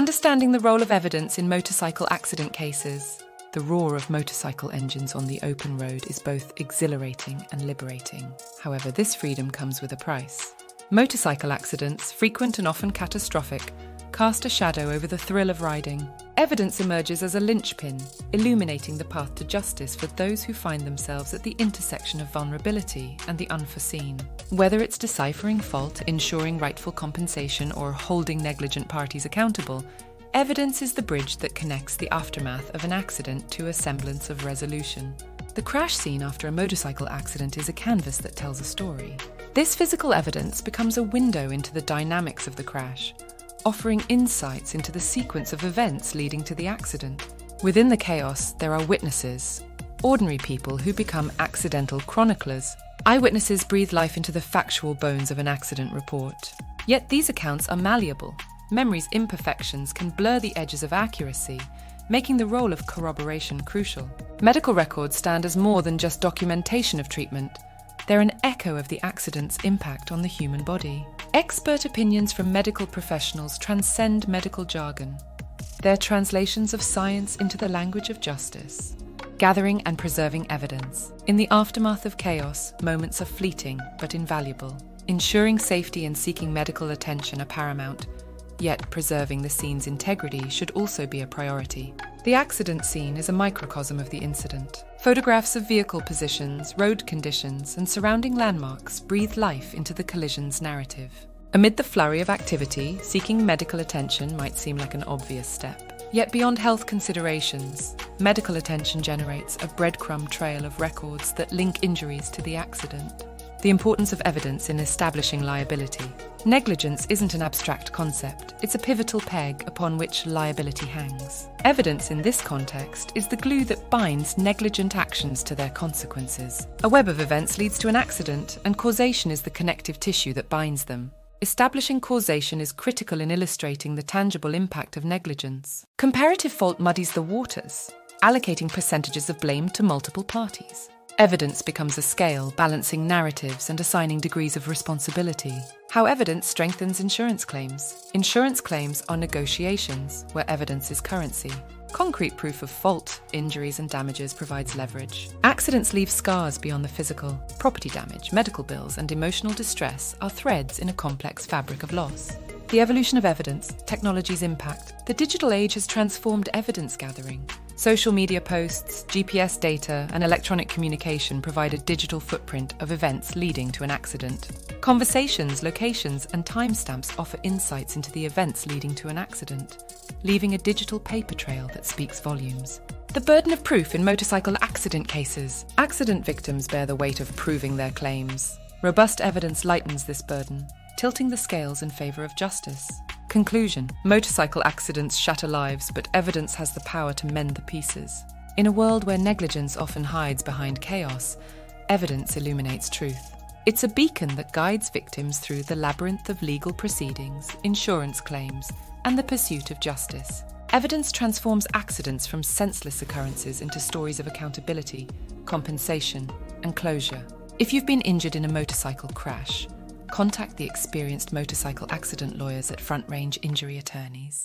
Understanding the role of evidence in motorcycle accident cases. The roar of motorcycle engines on the open road is both exhilarating and liberating. However, this freedom comes with a price. Motorcycle accidents, frequent and often catastrophic, cast a shadow over the thrill of riding. Evidence emerges as a linchpin, illuminating the path to justice for those who find themselves at the intersection of vulnerability and the unforeseen. Whether it's deciphering fault, ensuring rightful compensation, or holding negligent parties accountable, evidence is the bridge that connects the aftermath of an accident to a semblance of resolution. The crash scene after a motorcycle accident is a canvas that tells a story. This physical evidence becomes a window into the dynamics of the crash, offering insights into the sequence of events leading to the accident. Within the chaos, there are witnesses, ordinary people who become accidental chroniclers. Eyewitnesses breathe life into the factual bones of an accident report. Yet these accounts are malleable. Memory's imperfections can blur the edges of accuracy, making the role of corroboration crucial. Medical records stand as more than just documentation of treatment. They're an echo of the accident's impact on the human body. Expert opinions from medical professionals transcend medical jargon. They're translations of science into the language of justice, gathering and preserving evidence. In the aftermath of chaos, moments are fleeting but invaluable. Ensuring safety and seeking medical attention are paramount, yet preserving the scene's integrity should also be a priority. The accident scene is a microcosm of the incident. Photographs of vehicle positions, road conditions, and surrounding landmarks breathe life into the collision's narrative. Amid the flurry of activity, seeking medical attention might seem like an obvious step. Yet, beyond health considerations, medical attention generates a breadcrumb trail of records that link injuries to the accident the importance of evidence in establishing liability. Negligence isn't an abstract concept, it's a pivotal peg upon which liability hangs. Evidence in this context is the glue that binds negligent actions to their consequences. A web of events leads to an accident, and causation is the connective tissue that binds them. Establishing causation is critical in illustrating the tangible impact of negligence. Comparative fault muddies the waters, allocating percentages of blame to multiple parties. Evidence becomes a scale, balancing narratives and assigning degrees of responsibility. How evidence strengthens insurance claims. Insurance claims are negotiations, where evidence is currency. Concrete proof of fault, injuries, and damages provides leverage. Accidents leave scars beyond the physical. Property damage, medical bills, and emotional distress are threads in a complex fabric of loss. The evolution of evidence, technology's impact. The digital age has transformed evidence gathering. Social media posts, GPS data, and electronic communication provide a digital footprint of events leading to an accident. Conversations, locations, and timestamps offer insights into the events leading to an accident, leaving a digital paper trail that speaks volumes. The burden of proof in motorcycle accident cases. Accident victims bear the weight of proving their claims. Robust evidence lightens this burden, tilting the scales in favour of justice. Conclusion Motorcycle accidents shatter lives, but evidence has the power to mend the pieces. In a world where negligence often hides behind chaos, evidence illuminates truth. It's a beacon that guides victims through the labyrinth of legal proceedings, insurance claims, and the pursuit of justice. Evidence transforms accidents from senseless occurrences into stories of accountability, compensation, and closure. If you've been injured in a motorcycle crash, contact the experienced motorcycle accident lawyers at Front Range Injury Attorneys.